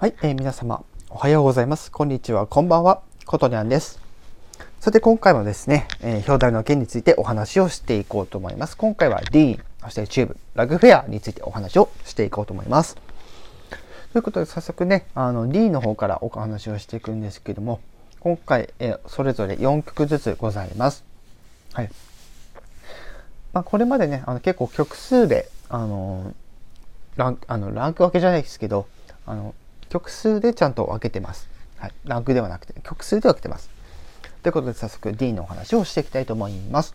はい、えー、皆様おはようございます。こんにちは、こんばんは。ことにゃんです。さて今回もですね、えー、表題の件についてお話をしていこうと思います。今回は D、そしてチューブ、ラグフェアについてお話をしていこうと思います。ということで早速ね、あの D の方からお話をしていくんですけども、今回、えー、それぞれ4曲ずつございます。はい。まあ、これまでね、あの結構曲数で、あのランあのランク分けじゃないですけど、あの曲数でちゃんと分けてます。はい、ランクではなくて曲数で分けてます。ということで早速 D のお話をしていきたいと思います。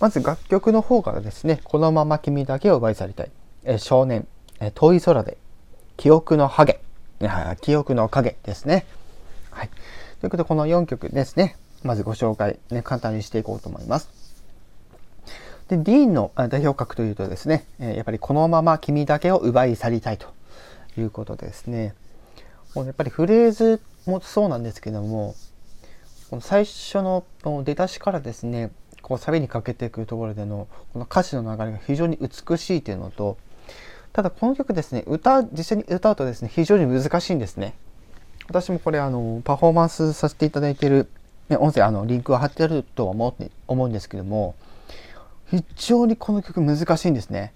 まず楽曲の方からですね、このまま君だけを奪い去りたい。え少年、え遠い空で、記憶のハゲ、記憶の影ですね。はい。ということでこの4曲ですね、まずご紹介、ね、簡単にしていこうと思います。で、D の代表格というとですね、やっぱりこのまま君だけを奪い去りたいということですね。やっぱりフレーズもそうなんですけども、この最初の出だしからですね、こうサビにかけていくところでのこの歌詞の流れが非常に美しいというのと、ただこの曲ですね、歌、実際に歌うとですね、非常に難しいんですね。私もこれあの、パフォーマンスさせていただいている、ね、音声、あの、リンクを貼ってあるとは思う思うんですけども、非常にこの曲難しいんですね。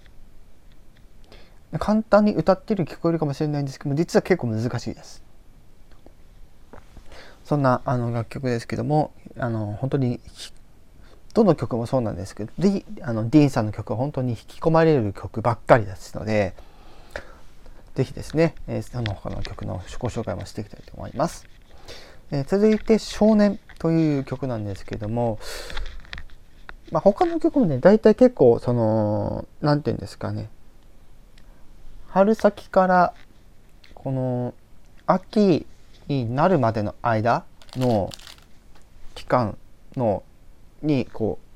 簡単に歌ってる聞こえるかもしれないんですけども実は結構難しいです。そんなあの楽曲ですけどもあの本当にどの曲もそうなんですけどディあのディーンさんの曲は本当に引き込まれる曲ばっかりですので是非ですね、えー、その他の曲のご紹介もしていきたいと思います、えー、続いて「少年」という曲なんですけどもまあ、他の曲もね大体結構その何て言うんですかね春先からこの秋になるまでの間の期間のにこう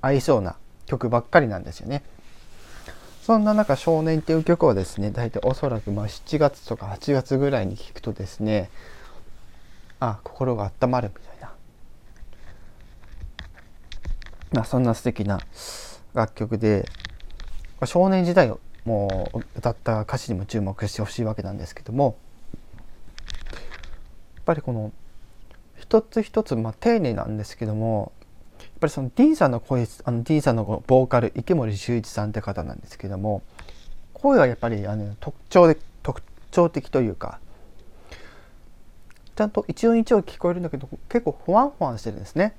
合いそうな曲ばっかりなんですよね。そんな中「少年」っていう曲はですね大体おそらくまあ7月とか8月ぐらいに聴くとですねあ心が温まるみたいな、まあ、そんな素敵な楽曲で少年時代をもう歌った歌詞にも注目してほしいわけなんですけどもやっぱりこの一つ一つ、まあ、丁寧なんですけどもやっぱりその D さんの声あの D さんのボーカル池森修一さんって方なんですけども声はやっぱりあの特徴で特徴的というかちゃんと一音一音聞こえるんだけど結構ふわんふわんしてるんですね。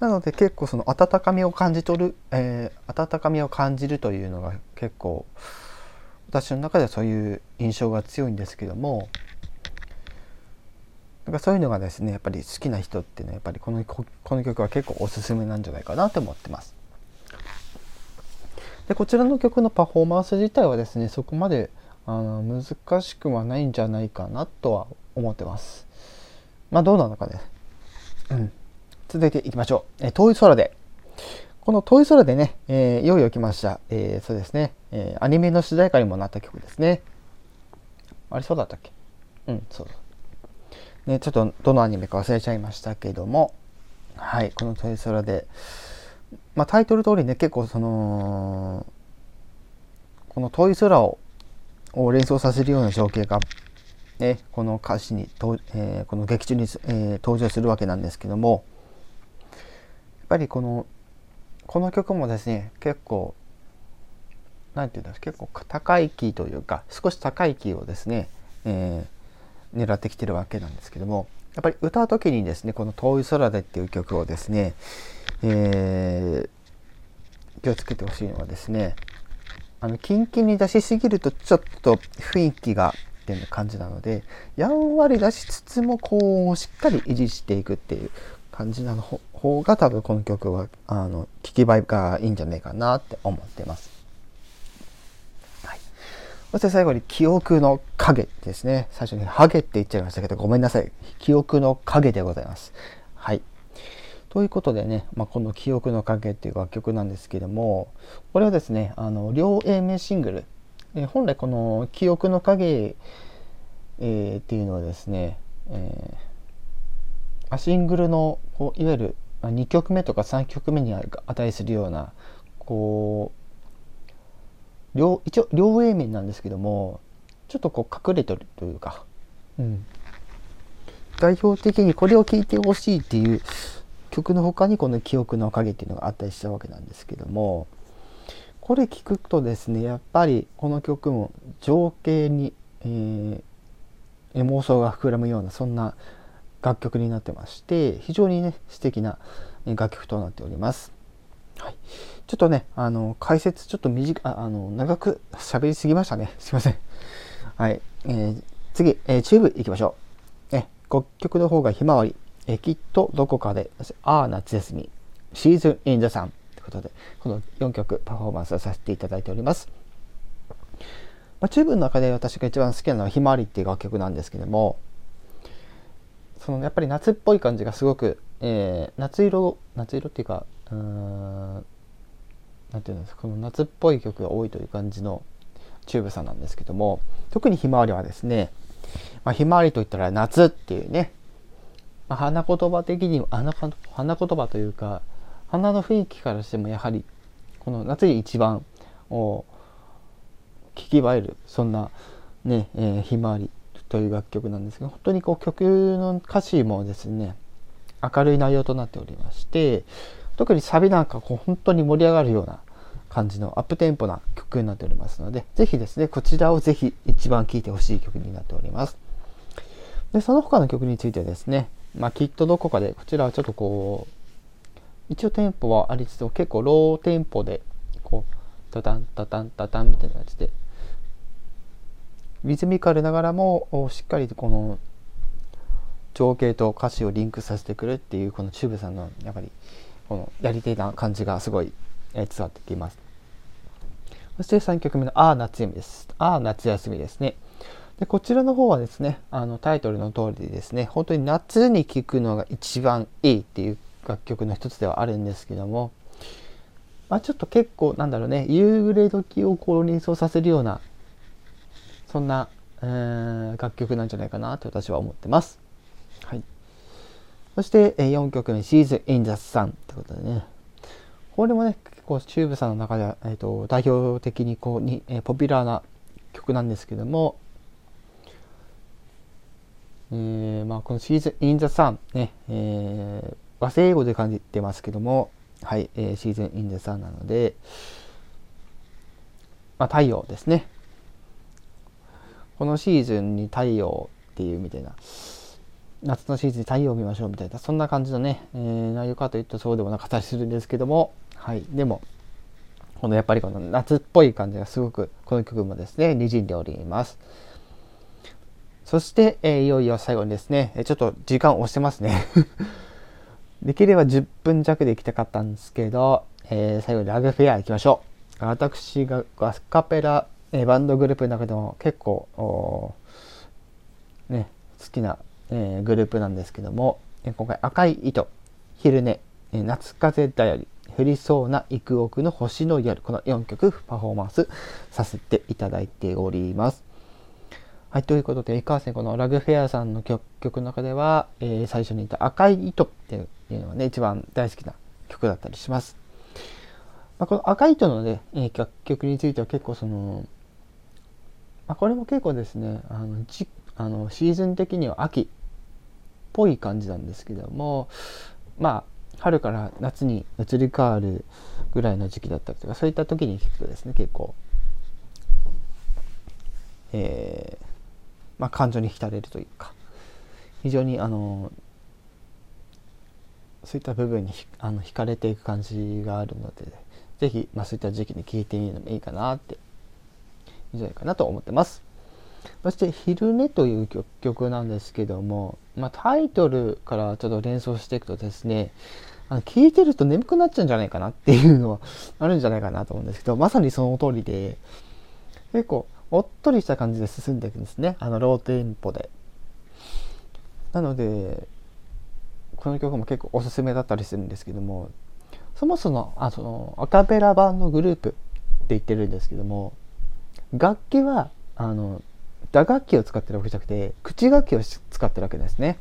なので結構その温かみを感じ取る、えー、温かみを感じるというのが結構私の中ではそういう印象が強いんですけどもなんかそういうのがですねやっぱり好きな人っていうのはやっぱりこのこの曲は結構おすすめなんじゃないかなと思ってます。でこちらの曲のパフォーマンス自体はですねそこまであの難しくはないんじゃないかなとは思ってます。まあどうなのかね。うん続いていきましょう。え遠い空で。この遠い空でね、えー、いよいよ来ました。えー、そうですね、えー、アニメの主題歌にもなった曲ですね。あれそうだったっけ？うん、そうだ。ね、ちょっとどのアニメか忘れちゃいましたけども、はい、この遠い空で、まあ、タイトル通りね、結構その、この遠い空をを連想させるような情景が、ね、この歌詞に、えー、この劇中に、えー、登場するわけなんですけども、ぱりこのこの曲もですね結構何て言うんだ結構高いキーというか少し高いキーをですね、えー、狙ってきてるわけなんですけどもやっぱり歌う時にですねこの「遠い空で」っていう曲をですね、えー、気をつけてほしいのはですねあのキンキンに出しすぎるとちょっと雰囲気がっていう感じなのでやんわり出しつつも高音をしっかり維持していくっていう感じなの方が多分この曲はあの聞き映えがいいんじゃないかなって思ってます。はい、そして最後に記憶の影ですね。最初にハゲって言っちゃいましたけどごめんなさい。記憶の影でございます。はい。ということでね、まあ、この「記憶の影」っていう楽曲なんですけどもこれはですねあの両 A 面シングル、え本来この「記憶の影」えー、っていうのはですね、えー、アシングルのこういわゆる2曲目とか3曲目に値するようなこう両一応両 A 面なんですけどもちょっとこう隠れてるというか、うん、代表的にこれを聴いてほしいっていう曲の他にこの「記憶の影」っていうのがあったりしたわけなんですけどもこれ聞くとですねやっぱりこの曲も情景に、えー、エモーションが膨らむようなそんな楽曲になってまして非常にね素敵な楽曲となっております。はい、ちょっとねあの解説ちょっと短ああの長く喋りすぎましたね すいません。はい、えー、次、えー、チューブいきましょう。え楽曲の方がひまわり、えきっとどこかで、ああ夏休み、シーズンインザサンということで、この4曲パフォーマンスをさせていただいております。まあ、チューブの中で私が一番好きなのはひまわりっていう楽曲なんですけども、そのやっぱり夏っぽい感じがすごく、えー、夏色、夏色っていうか、うん、なんていうんですか、この夏っぽい曲が多いという感じのチューブさんなんですけども、特にひまわりはですね、まあ、ひまわりといったら夏っていうね、まあ、花言葉的に花花言葉というか花の雰囲気からしてもやはりこの夏に一番聞き映えるそんなね、えー、ひまわり。という楽曲なんですが本当にこう曲の歌詞もですね明るい内容となっておりまして特にサビなんかこう本当に盛り上がるような感じのアップテンポな曲になっておりますので、ぜひですね、こちらをぜひ一番聴いてほしい曲になっております。で、その他の曲についてですね、まあ、きっとどこかで、こちらはちょっとこう、一応テンポはありつつも結構ローテンポで、こう、タタンタタンタタンみたいな感じで、リズミカルながらも、しっかりとこの、情景と歌詞をリンクさせてくるっていう、このチューブさんの、やっぱり、このやり手な感じがすごいえ伝わってきます。そして3曲目のああ夏休みです。ああ夏休みですね。でこちらの方はですね、あのタイトルの通りでですね、本当に夏に聴くのが一番いいっていう楽曲の一つではあるんですけども、まあ、ちょっと結構なんだろうね、夕暮れ時をこう連想させるような、そんな、えー、楽曲なんじゃないかなと私は思ってます。はい。そして、え4曲目、シーズン・イン・ザ・サンってことでね、これもね、結構チューブさんの中では、えーと、代表的にこうに、えー、ポピュラーな曲なんですけども、えー、まあ、このシーズン・イン・ザ・サン、ね、えー、和製英語で感じてますけども、はい、えー、シーズン・イン・ザ・サンなので、まあ、太陽ですね。このシーズンに太陽っていうみたいな、夏のシーズンに太陽を見ましょうみたいな、そんな感じのね、えー、内容かといったそうでもなかったりするんですけども、はい。でも、このやっぱりこの夏っぽい感じがすごく、この曲もですね、滲んでおります。そして、えー、いよいよ最後にですね、ちょっと時間押してますね できれば10分弱で行きたかったんですけど、えー、最後にラグフェア行きましょう。私がガスカペラ、えー、バンドグループの中でも結構、ね、好きな、えー、グループなんですけどもえ、今回赤い糸、昼寝え、夏風だより、降りそうな幾億の星の夜この4曲パフォーマンスさせていただいております。はい、ということで、いかんせんこのラグフェアさんの曲曲の中では、えー、最初に言った赤い糸っていうのがね、一番大好きな曲だったりします。まあ、この赤い糸のね、えー、楽曲については結構その、まあ、これも結構ですね、あのじあのシーズン的には秋っぽい感じなんですけども、まあ、春から夏に移り変わるぐらいの時期だったりとかそういった時に聞くとですね結構、えー、まあ、感情に浸れるというか非常にあのそういった部分にあの惹かれていく感じがあるので是非、まあ、そういった時期に聴いてみるのもいいかなっていんじゃないかなと思ってます。そして「昼寝」という曲なんですけども、まあ、タイトルからちょっと連想していくとですねあの聞いてると眠くなっちゃうんじゃないかなっていうのはあるんじゃないかなと思うんですけど、まさにその通りで、結構、おっとりした感じで進んでいくんですね。あの、ローテンポで。なので、この曲も結構おすすめだったりするんですけども、そもそも、あその、アカペラ版のグループって言ってるんですけども、楽器は、あの、打楽器を使ってるわけじゃなくて、口楽器を使ってるわけですね。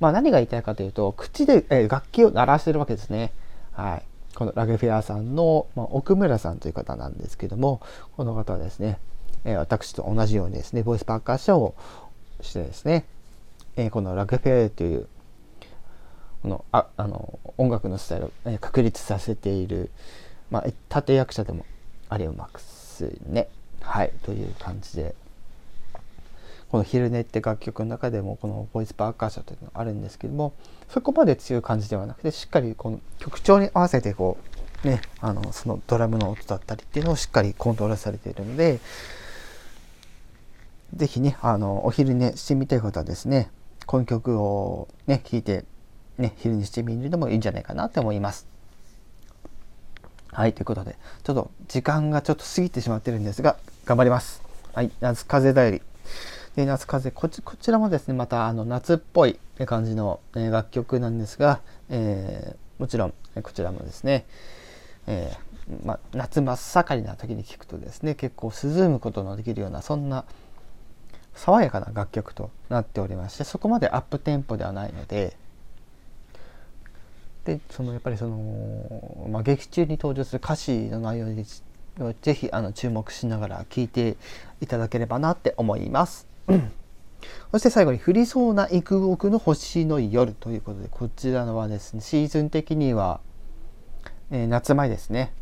まあ、何が言いたいかというと、口で、えー、楽器を鳴らしてるわけですね。はい。このラグフェアさんの、まあ、奥村さんという方なんですけども、この方はですね、えー、私と同じようにですねボイスパーカッションをしてですね、えー、このラグフェアというこのああの音楽のスタイルを、え確立させている、まあ、立役者でもありますね。はいという感じでこの「昼寝」って楽曲の中でもこのボイスパーカーションというのがあるんですけどもそこまで強い感じではなくてしっかりこの曲調に合わせてこうねあのそのドラムの音だったりっていうのをしっかりコントロールされているので是非ねあのお昼寝してみたい方はですねこの曲をね聴いてね昼寝してみるのもいいんじゃないかなって思います。はい、ということで、ちょっと時間がちょっと過ぎてしまってるんですが、頑張ります。はい、夏風だより。で夏風こちこちらもですねまたあの夏っぽい感じの、え楽曲なんですが、えー、もちろんこちらもですね、えー、ま、夏真っ盛りな時に聴くとですね結構涼むことのできるようなそんな爽やかな楽曲となっておりましてそこまでアップテンポではないのででそのやっぱりその、まあ、劇中に登場する歌詞の内容にぜひあの注目しながら聴いていただければなって思います。そして最後に降りそうな幾億の星の夜ということでこちらのはですねシーズン的には、えー、夏前ですね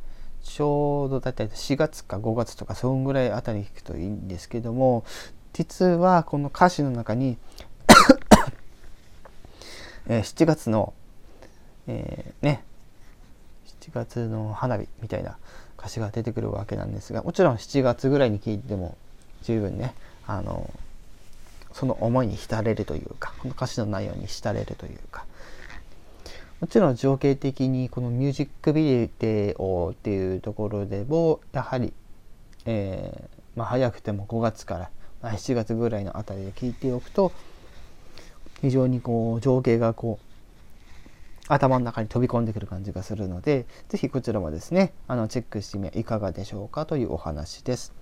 ちょうどだいたい4月か5月とかそんぐらいあたり弾くといいんですけども実はこの歌詞の中に えー、7月の、えー、ね7月の花火みたいな歌詞が出てくるわけなんですがもちろん7月ぐらいに聴いても十分ねあのその思いに浸れるというかこの歌詞の内容に浸れるというか。もちろん情景的にこのミュージックビデオっていうところでもやはり、えー、まあ、早くても5月から7月ぐらいのあたりで聞いておくと非常にこう情景がこう頭の中に飛び込んでくる感じがするので是非こちらもですねあのチェックしてみはいかがでしょうかというお話です。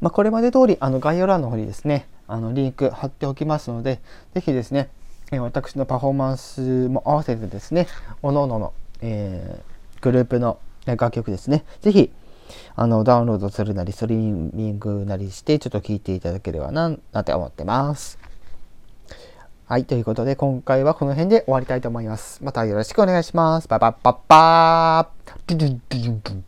まあ、これまで通りあの概要欄の方にですねあのリンク貼っておきますので、ぜひですね、え私のパフォーマンスも合わせてですね、おのおのの、えー、グループの楽曲ですね、ぜひあのダウンロードするなり、ストリーミングなりして、ちょっと聴いていただければな、なんて思ってます。はい、ということで今回はこの辺で終わりたいと思います。またよろしくお願いします。バイバッパッパー